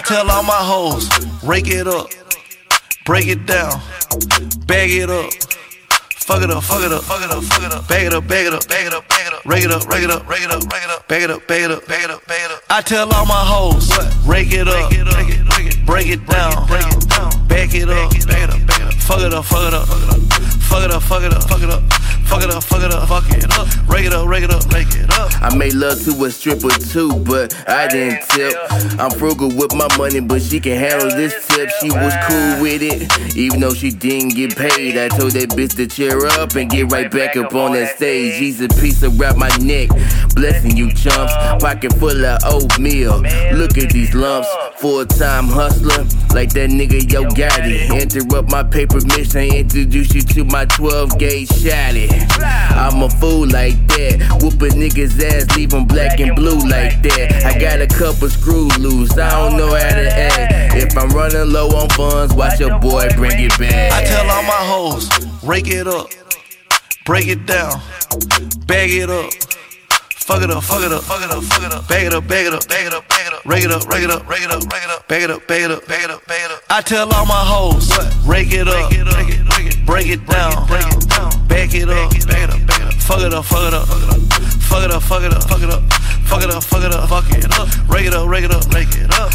tell all my hoes, rake it up, break it down, bag it up. Fuck it up, fuck it up, fuck it up, fuck it up. Bag it up, bag it up, bag it up, bag it up. Rake it up, rake it up, rake it up, rake it up. Bag it up, bag it up, bag it up, bag it up. I tell all my hoes, rake it up, break it down, it it bag it up. Fuck it up, fuck it up, fuck it up, fuck it up, fuck it up, fuck it up, fuck it up, fuck it up, fuck it up. Rake it up, rake it up, rake it up. I made love to a stripper too, but I didn't tip. I'm frugal with my money, but she can handle this tip. She was cool with it, even though she didn't get paid. I told that bitch to cheer up and get right back up on that stage. She's a piece of around my neck, blessing you chumps. Pocket full of oatmeal. Look at these lumps. Full time hustler, like that nigga Yo Gotti. Interrupt my paper mission, introduce you to my 12 gauge shotty. I'm a fool like that. Whoop a nigga's ass, leave him black and blue like that. I got a couple screws loose, I don't know how to act. If I'm running low on funds, watch your boy bring it back. I tell all my hoes, rake it up, break it down, bag it up. Fuck it up, fuck it up, fuck it up, fuck it up. Bag it up, bag it up, bag it up, bag it up. Rake it up, rake it up, rake it up, rake it up. Bag it up, bag it up, bag it up, bag it up. I tell all my hoes, rake it up, break it down, bag it it up, fuck it up. Fuck it up, fuck it up, fuck it up. Fuck it up, fuck it up, fuck it up. Rake it up, rake it up, rake it up.